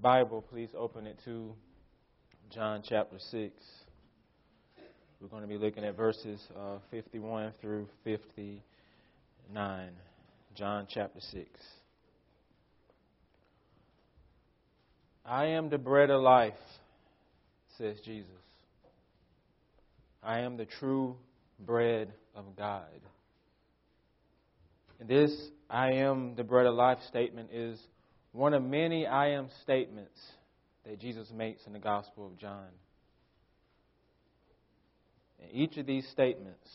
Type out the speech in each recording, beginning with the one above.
Bible, please open it to John chapter 6. We're going to be looking at verses uh, 51 through 59. John chapter 6. I am the bread of life, says Jesus. I am the true bread of God. And this I am the bread of life statement is one of many I am statements that Jesus makes in the Gospel of John. And each of these statements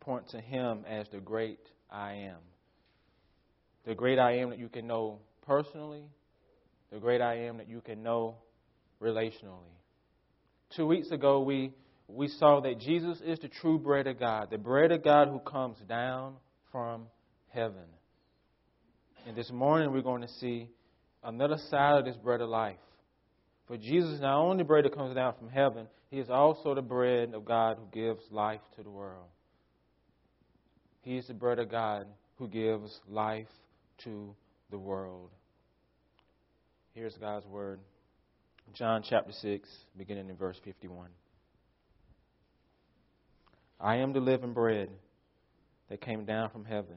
point to him as the great I am. The great I am that you can know personally, the great I am that you can know relationally. Two weeks ago, we, we saw that Jesus is the true bread of God, the bread of God who comes down from heaven. And this morning we're going to see another side of this bread of life. For Jesus is not only the bread that comes down from heaven, he is also the bread of God who gives life to the world. He is the bread of God who gives life to the world. Here's God's word. John chapter 6, beginning in verse 51. I am the living bread that came down from heaven.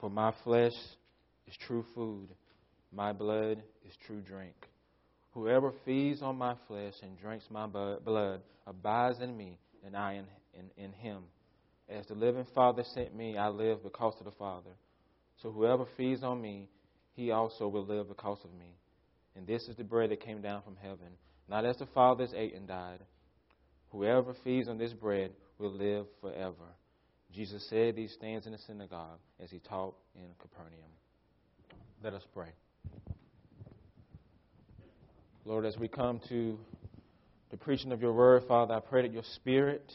For my flesh is true food, my blood is true drink. Whoever feeds on my flesh and drinks my blood abides in me, and I in, in, in him. As the living Father sent me, I live because of the Father. So whoever feeds on me, he also will live because of me. And this is the bread that came down from heaven, not as the fathers ate and died. Whoever feeds on this bread will live forever. Jesus said these things in the synagogue as he taught in Capernaum. Let us pray. Lord, as we come to the preaching of your word, Father, I pray that your spirit,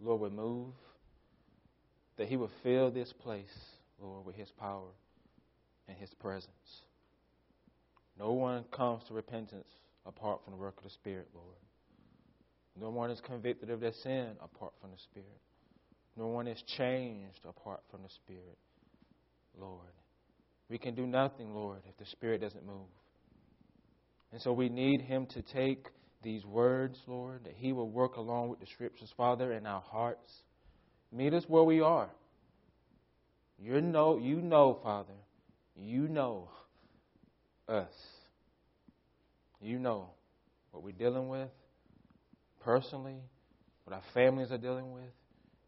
Lord, would move, that he would fill this place, Lord, with his power and his presence. No one comes to repentance apart from the work of the Spirit, Lord. No one is convicted of their sin apart from the Spirit. No one is changed apart from the Spirit, Lord. We can do nothing, Lord, if the Spirit doesn't move. And so we need Him to take these words, Lord, that He will work along with the Scriptures, Father, in our hearts. Meet us where we are. You know, you know, Father, you know us. You know what we're dealing with personally, what our families are dealing with.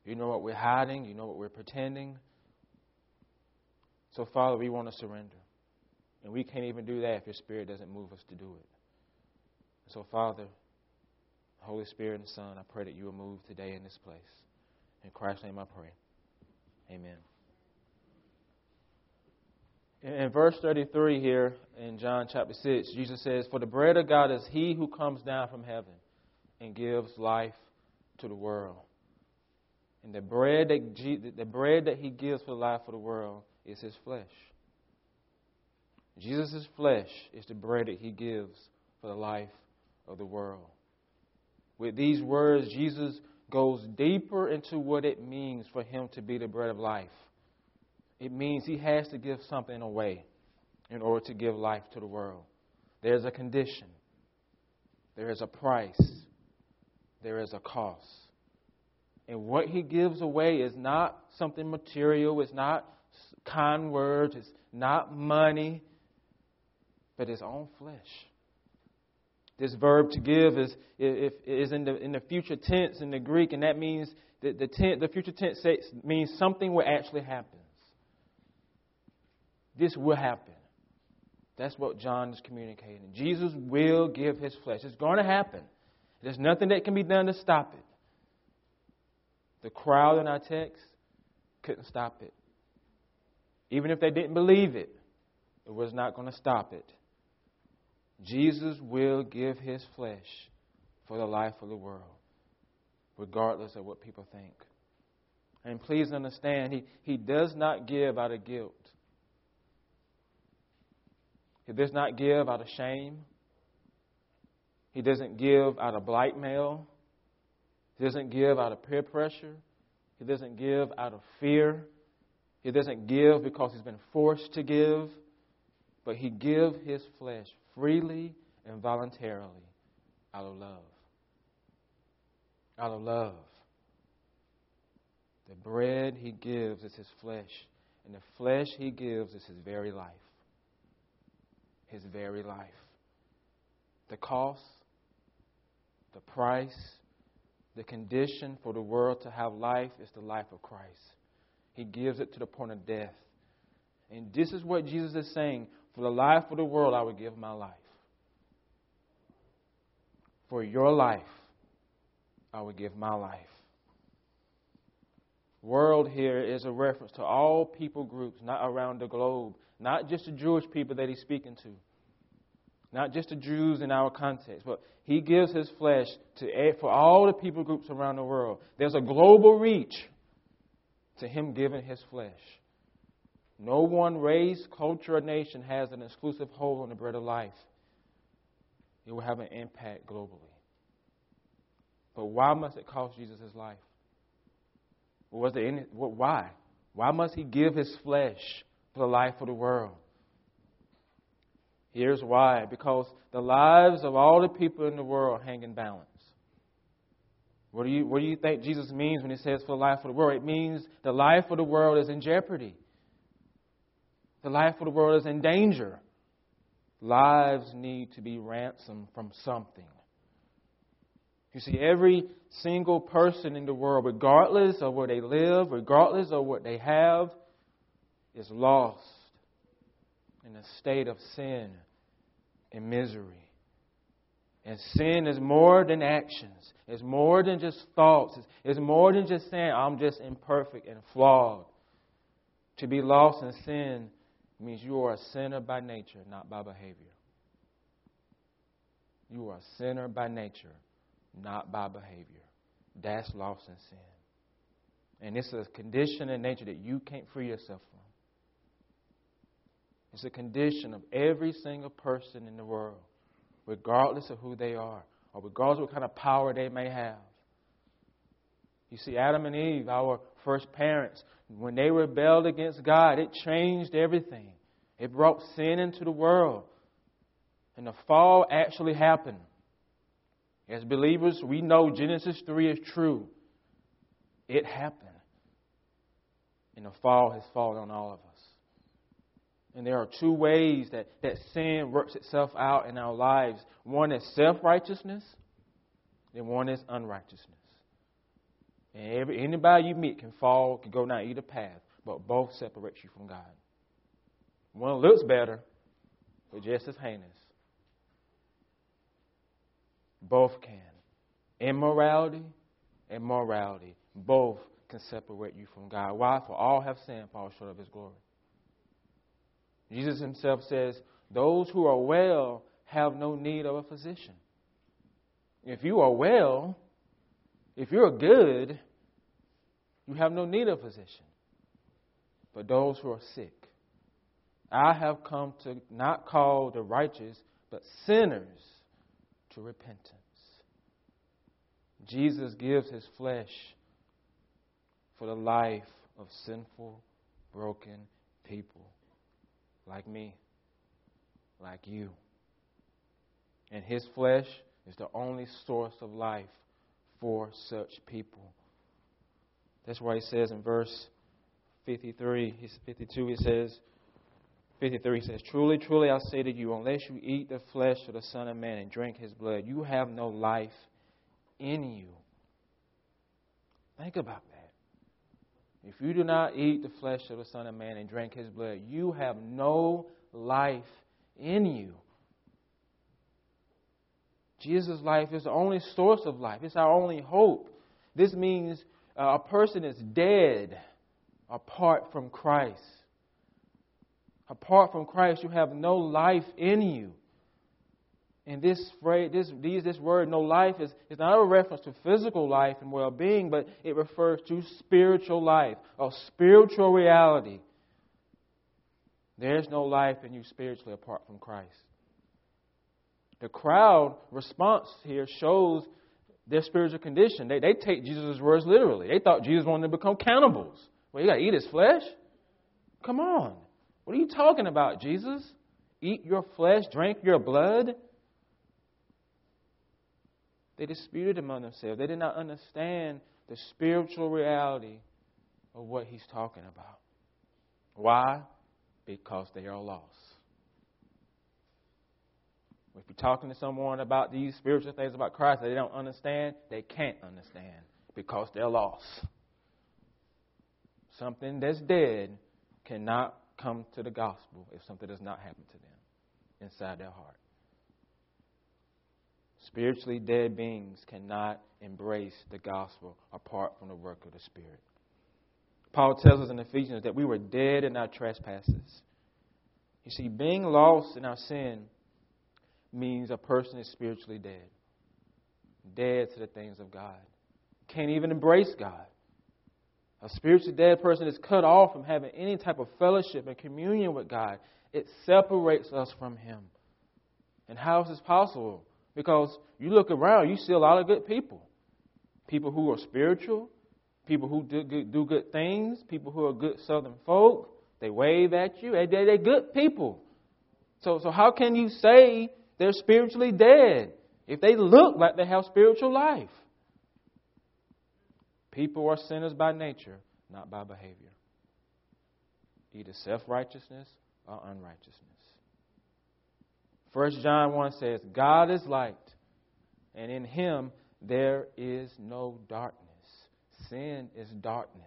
You know what we're hiding. You know what we're pretending. So, Father, we want to surrender. And we can't even do that if your Spirit doesn't move us to do it. So, Father, Holy Spirit and Son, I pray that you will move today in this place. In Christ's name I pray. Amen. In verse 33 here in John chapter 6, Jesus says, For the bread of God is he who comes down from heaven and gives life to the world. And the bread that the bread that he gives for the life of the world is his flesh. Jesus' flesh is the bread that he gives for the life of the world. With these words, Jesus goes deeper into what it means for him to be the bread of life. It means he has to give something away in order to give life to the world. There's a condition, there is a price, there is a cost. And what he gives away is not something material, it's not kind words, it's not money, but his own flesh. This verb to give is, is in, the, in the future tense in the Greek, and that means that the, tense, the future tense means something will actually happen. This will happen. That's what John is communicating. Jesus will give his flesh. It's going to happen. There's nothing that can be done to stop it. The crowd in our text couldn't stop it. Even if they didn't believe it, it was not going to stop it. Jesus will give his flesh for the life of the world, regardless of what people think. And please understand, he, he does not give out of guilt. He does not give out of shame. He doesn't give out of blackmail. He doesn't give out of peer pressure. He doesn't give out of fear. He doesn't give because he's been forced to give. But he gives his flesh freely and voluntarily out of love. Out of love. The bread he gives is his flesh, and the flesh he gives is his very life. His very life. The cost, the price, the condition for the world to have life is the life of Christ. He gives it to the point of death. And this is what Jesus is saying for the life of the world, I would give my life. For your life, I would give my life world here is a reference to all people groups, not around the globe, not just the Jewish people that he's speaking to, not just the Jews in our context, but he gives his flesh to for all the people groups around the world. There's a global reach to him giving his flesh. No one race, culture, or nation has an exclusive hold on the bread of life. It will have an impact globally. But why must it cost Jesus his life? Was there any, why? Why must he give his flesh for the life of the world? Here's why. Because the lives of all the people in the world hang in balance. What do you, what do you think Jesus means when he says for the life of the world? It means the life of the world is in jeopardy. The life of the world is in danger. Lives need to be ransomed from something. You see, every single person in the world, regardless of where they live, regardless of what they have, is lost in a state of sin and misery. And sin is more than actions. It's more than just thoughts. It's more than just saying, I'm just imperfect and flawed. To be lost in sin means you are a sinner by nature, not by behavior. You are a sinner by nature, not by behavior. That's lost in sin. And it's a condition in nature that you can't free yourself. It's a condition of every single person in the world, regardless of who they are, or regardless of what kind of power they may have. You see, Adam and Eve, our first parents, when they rebelled against God, it changed everything. It brought sin into the world. And the fall actually happened. As believers, we know Genesis 3 is true. It happened. And the fall has fallen on all of us. And there are two ways that, that sin works itself out in our lives one is self righteousness, and one is unrighteousness. And every, anybody you meet can fall, can go down either path, but both separate you from God. One looks better, but just as heinous. Both can. Immorality and morality, both can separate you from God. Why? For all have sinned, fall short of His glory. Jesus Himself says, Those who are well have no need of a physician. If you are well, if you're good, you have no need of a physician. But those who are sick, I have come to not call the righteous, but sinners to repentance. Jesus gives his flesh for the life of sinful, broken people like me, like you. And his flesh is the only source of life for such people. That's why he says in verse 53, 52, he says, 53 He says, Truly, truly, I say to you, unless you eat the flesh of the Son of Man and drink his blood, you have no life in you. Think about. If you do not eat the flesh of the Son of Man and drink his blood, you have no life in you. Jesus' life is the only source of life, it's our only hope. This means uh, a person is dead apart from Christ. Apart from Christ, you have no life in you. And this phrase, this, these, this word, no life, is, is not a reference to physical life and well being, but it refers to spiritual life, a spiritual reality. There's no life in you spiritually apart from Christ. The crowd response here shows their spiritual condition. They, they take Jesus' words literally. They thought Jesus wanted to become cannibals. Well, you got to eat his flesh? Come on. What are you talking about, Jesus? Eat your flesh, drink your blood? They disputed among themselves. They did not understand the spiritual reality of what he's talking about. Why? Because they are lost. If you're talking to someone about these spiritual things about Christ that they don't understand, they can't understand because they're lost. Something that's dead cannot come to the gospel if something does not happen to them inside their heart. Spiritually dead beings cannot embrace the gospel apart from the work of the Spirit. Paul tells us in Ephesians that we were dead in our trespasses. You see, being lost in our sin means a person is spiritually dead, dead to the things of God, can't even embrace God. A spiritually dead person is cut off from having any type of fellowship and communion with God. It separates us from Him. And how is this possible? Because you look around, you see a lot of good people. People who are spiritual, people who do good, do good things, people who are good southern folk. They wave at you. They, they're good people. So, so how can you say they're spiritually dead if they look like they have spiritual life? People are sinners by nature, not by behavior. Either self righteousness or unrighteousness. 1 John 1 says, God is light, and in him there is no darkness. Sin is darkness.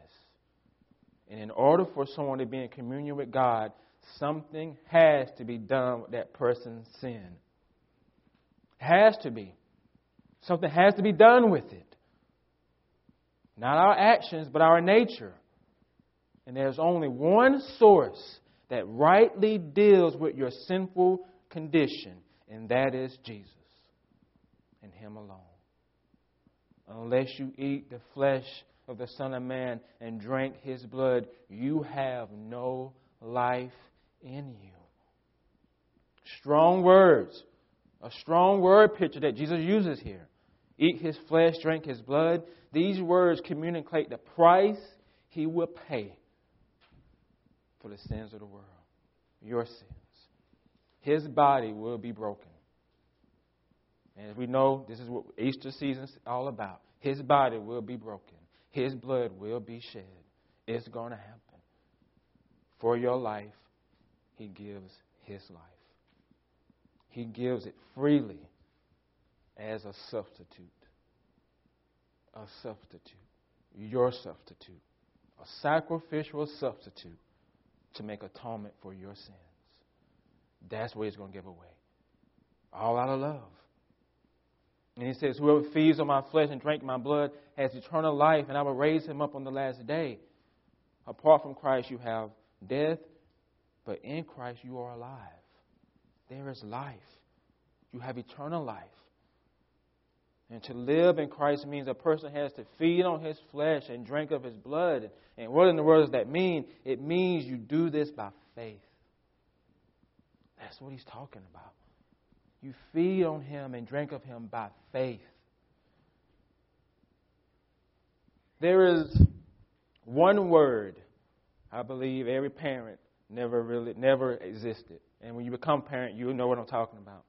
And in order for someone to be in communion with God, something has to be done with that person's sin. Has to be. Something has to be done with it. Not our actions, but our nature. And there's only one source that rightly deals with your sinful condition, and that is Jesus and Him alone. Unless you eat the flesh of the Son of Man and drink His blood, you have no life in you. Strong words, a strong word picture that Jesus uses here. Eat His flesh, drink His blood. These words communicate the price He will pay for the sins of the world, your sins his body will be broken. And as we know, this is what Easter season is all about. His body will be broken. His blood will be shed. It's going to happen. For your life, He gives His life. He gives it freely as a substitute. A substitute. Your substitute. A sacrificial substitute to make atonement for your sins. That's what he's going to give away. All out of love. And he says, Whoever feeds on my flesh and drinks my blood has eternal life, and I will raise him up on the last day. Apart from Christ, you have death, but in Christ, you are alive. There is life. You have eternal life. And to live in Christ means a person has to feed on his flesh and drink of his blood. And what in the world does that mean? It means you do this by faith. That's what he's talking about. You feed on him and drink of him by faith. There is one word I believe every parent never really never existed. And when you become parent, you know what I'm talking about.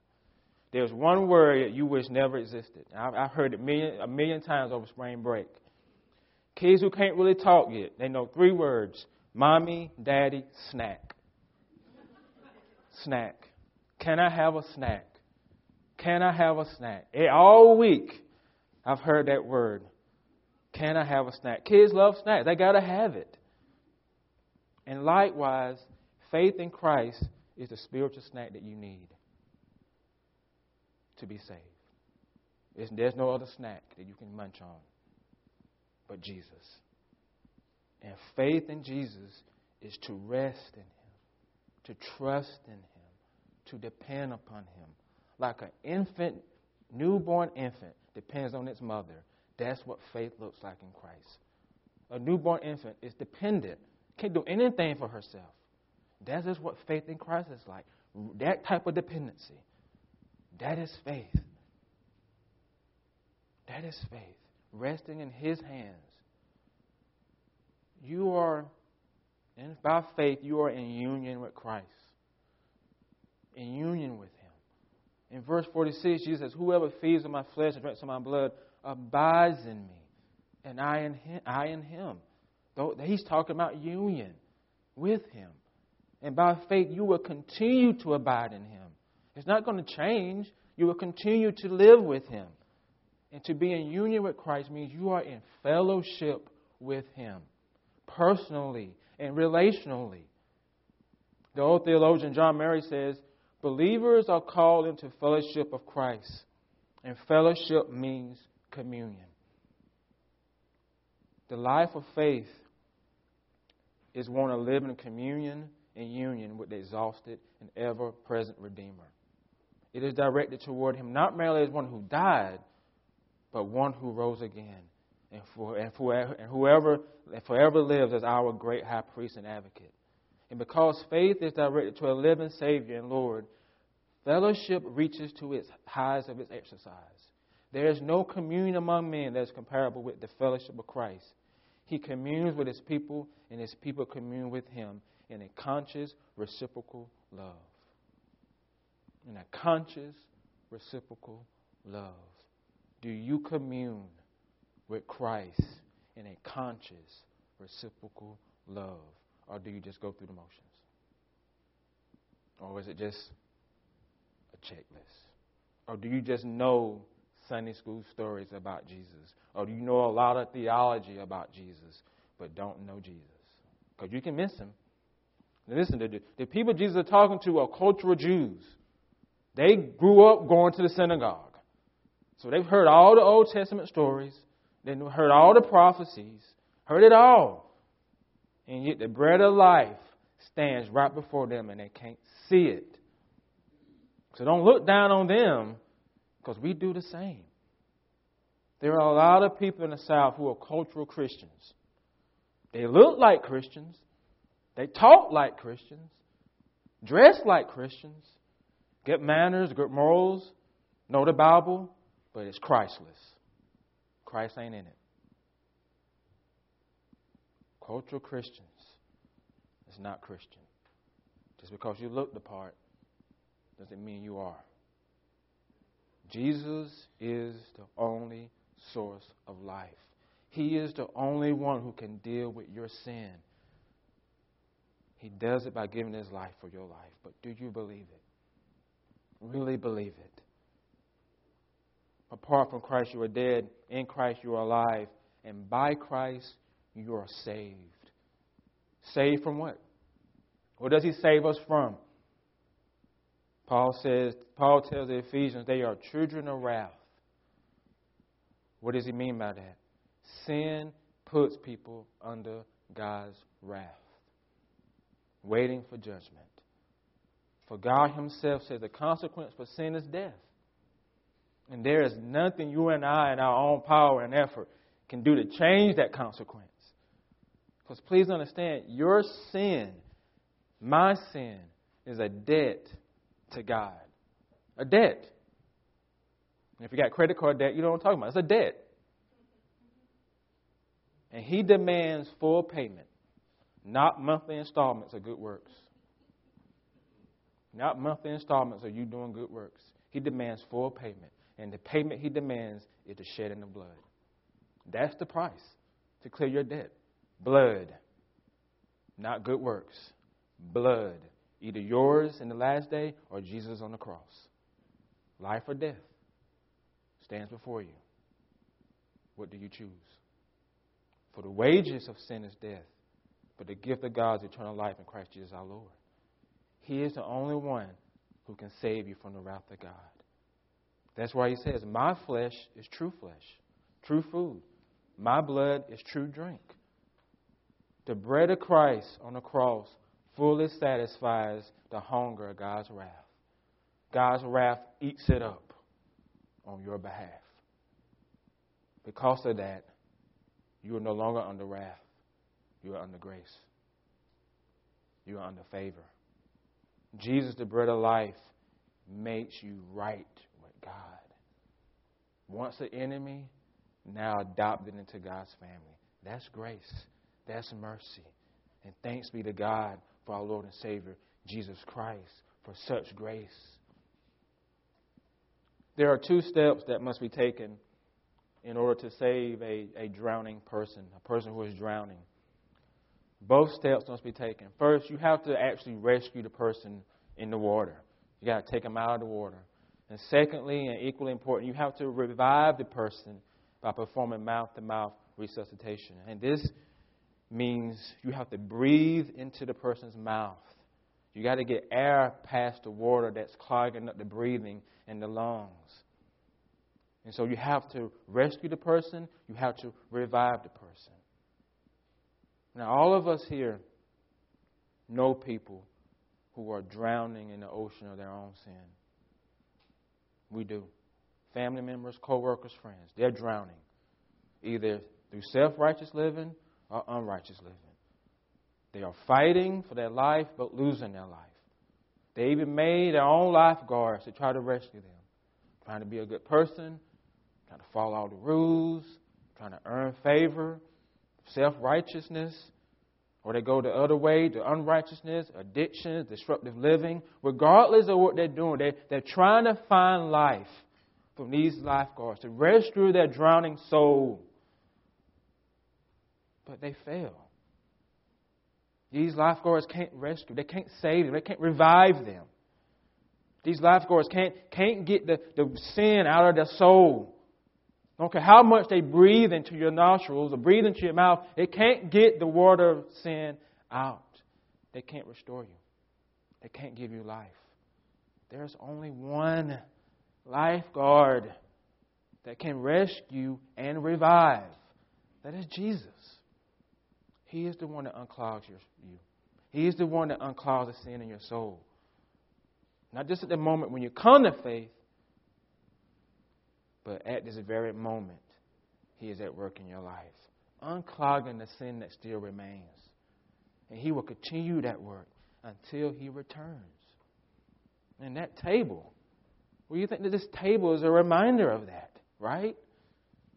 There's one word that you wish never existed. I've, I've heard it million, a million times over spring break. Kids who can't really talk yet, they know three words mommy, daddy, snack snack? Can I have a snack? Can I have a snack? Eh, all week, I've heard that word. Can I have a snack? Kids love snacks. They got to have it. And likewise, faith in Christ is the spiritual snack that you need to be saved. There's, there's no other snack that you can munch on but Jesus. And faith in Jesus is to rest in Him to trust in Him, to depend upon Him. Like an infant, newborn infant depends on its mother. That's what faith looks like in Christ. A newborn infant is dependent, can't do anything for herself. That is what faith in Christ is like. That type of dependency. That is faith. That is faith. Resting in His hands. You are, and by faith, you are in union with Christ. In union with Him. In verse 46, Jesus says, Whoever feeds on my flesh and drinks on my blood abides in me, and I in him. I in him. He's talking about union with Him. And by faith, you will continue to abide in Him. It's not going to change. You will continue to live with Him. And to be in union with Christ means you are in fellowship with Him, personally and relationally. The old theologian John Murray says, Believers are called into fellowship of Christ, and fellowship means communion. The life of faith is one of living in communion and union with the exhausted and ever present Redeemer. It is directed toward him not merely as one who died, but one who rose again, and, for, and, and whoever and forever lives as our great high priest and advocate. And because faith is directed to a living Savior and Lord, fellowship reaches to its highs of its exercise. There is no communion among men that is comparable with the fellowship of Christ. He communes with his people, and his people commune with him in a conscious, reciprocal love. In a conscious, reciprocal love. Do you commune with Christ in a conscious, reciprocal love? Or do you just go through the motions? Or is it just a checklist? Or do you just know Sunday school stories about Jesus? Or do you know a lot of theology about Jesus, but don't know Jesus? Because you can miss him Now listen, the, the people Jesus is talking to are cultural Jews. They grew up going to the synagogue. So they've heard all the Old Testament stories, they heard all the prophecies, heard it all. And yet the bread of life stands right before them and they can't see it. So don't look down on them because we do the same. There are a lot of people in the South who are cultural Christians. They look like Christians, they talk like Christians, dress like Christians, get manners, good morals, know the Bible, but it's Christless. Christ ain't in it. Cultural Christians is not Christian. Just because you look the part doesn't mean you are. Jesus is the only source of life. He is the only one who can deal with your sin. He does it by giving his life for your life. But do you believe it? Really believe it? Apart from Christ, you are dead. In Christ, you are alive. And by Christ, you are saved. Saved from what? What does he save us from? Paul says, Paul tells the Ephesians they are children of wrath. What does he mean by that? Sin puts people under God's wrath waiting for judgment. For God Himself says the consequence for sin is death. And there is nothing you and I, in our own power and effort, can do to change that consequence. Because please understand, your sin, my sin, is a debt to God. A debt. And if you got credit card debt, you know what I'm talking about. It's a debt. And He demands full payment. Not monthly installments of good works. Not monthly installments of you doing good works. He demands full payment. And the payment he demands is the shedding of blood. That's the price to clear your debt. Blood. Not good works. Blood. Either yours in the last day or Jesus on the cross. Life or death stands before you. What do you choose? For the wages of sin is death, but the gift of God is eternal life in Christ Jesus our Lord. He is the only one who can save you from the wrath of God. That's why he says, My flesh is true flesh, true food. My blood is true drink. The bread of Christ on the cross fully satisfies the hunger of God's wrath. God's wrath eats it up on your behalf. Because of that, you are no longer under wrath. You are under grace. You are under favor. Jesus, the bread of life, makes you right God. Once an enemy, now adopted into God's family. That's grace. That's mercy. And thanks be to God for our Lord and Savior, Jesus Christ, for such grace. There are two steps that must be taken in order to save a, a drowning person, a person who is drowning. Both steps must be taken. First, you have to actually rescue the person in the water. You got to take them out of the water. And secondly, and equally important, you have to revive the person by performing mouth to mouth resuscitation. And this means you have to breathe into the person's mouth. You got to get air past the water that's clogging up the breathing in the lungs. And so you have to rescue the person, you have to revive the person. Now, all of us here know people who are drowning in the ocean of their own sin. We do. Family members, co workers, friends, they're drowning, either through self righteous living or unrighteous living. They are fighting for their life but losing their life. They even made their own lifeguards to try to rescue them, trying to be a good person, trying to follow all the rules, trying to earn favor, self righteousness, or they go the other way to unrighteousness, addictions, disruptive living. Regardless of what they're doing, they, they're trying to find life from these lifeguards to rescue their drowning soul. But they fail. These lifeguards can't rescue, they can't save them, they can't revive them. These lifeguards can't, can't get the, the sin out of their soul. Don't care how much they breathe into your nostrils or breathe into your mouth, it can't get the water of sin out. They can't restore you. They can't give you life. There's only one lifeguard that can rescue and revive. That is Jesus. He is the one that unclogs your, you. He is the one that unclogs the sin in your soul. Not just at the moment when you come to faith, but at this very moment, He is at work in your life, unclogging the sin that still remains. And He will continue that work until He returns. And that table, well, you think that this table is a reminder of that, right?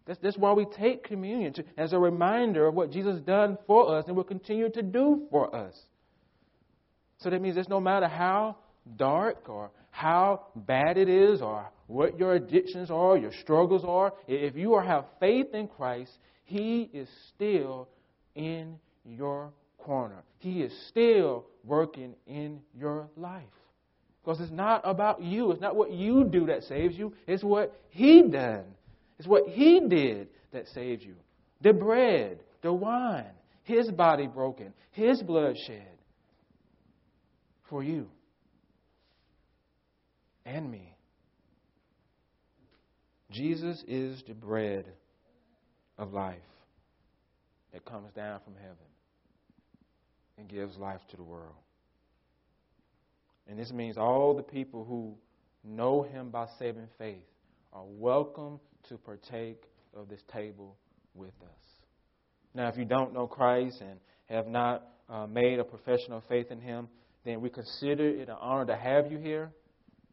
That's, that's why we take communion to, as a reminder of what Jesus done for us and will continue to do for us. So that means that no matter how dark or how bad it is or what your addictions are, your struggles are, if you have faith in Christ, He is still in your corner. He is still working in your life. Because it's not about you. It's not what you do that saves you. It's what He done. It's what He did that saves you. The bread, the wine, His body broken, His blood shed for you and me. Jesus is the bread of life that comes down from heaven and gives life to the world. And this means all the people who know him by saving faith are welcome to partake of this table with us. Now, if you don't know Christ and have not uh, made a profession of faith in him, then we consider it an honor to have you here.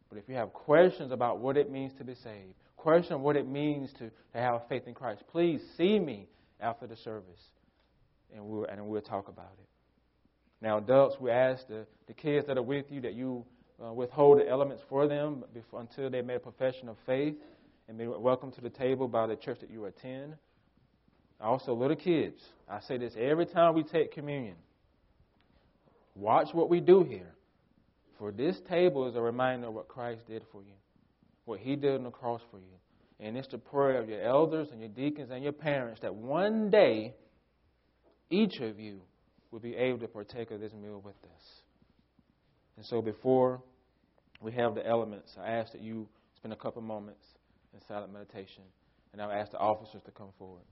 But if you have questions about what it means to be saved, question of what it means to, to have faith in Christ, please see me after the service, and we'll, and we'll talk about it. Now, adults, we ask the, the kids that are with you that you uh, withhold the elements for them before, until they make a profession of faith and be welcome to the table by the church that you attend. Also, little kids, I say this every time we take communion. Watch what we do here. For this table is a reminder of what Christ did for you, what He did on the cross for you. And it's the prayer of your elders and your deacons and your parents that one day each of you will be able to partake of this meal with us. And so before we have the elements, I ask that you spend a couple moments in silent meditation, and I'll ask the officers to come forward.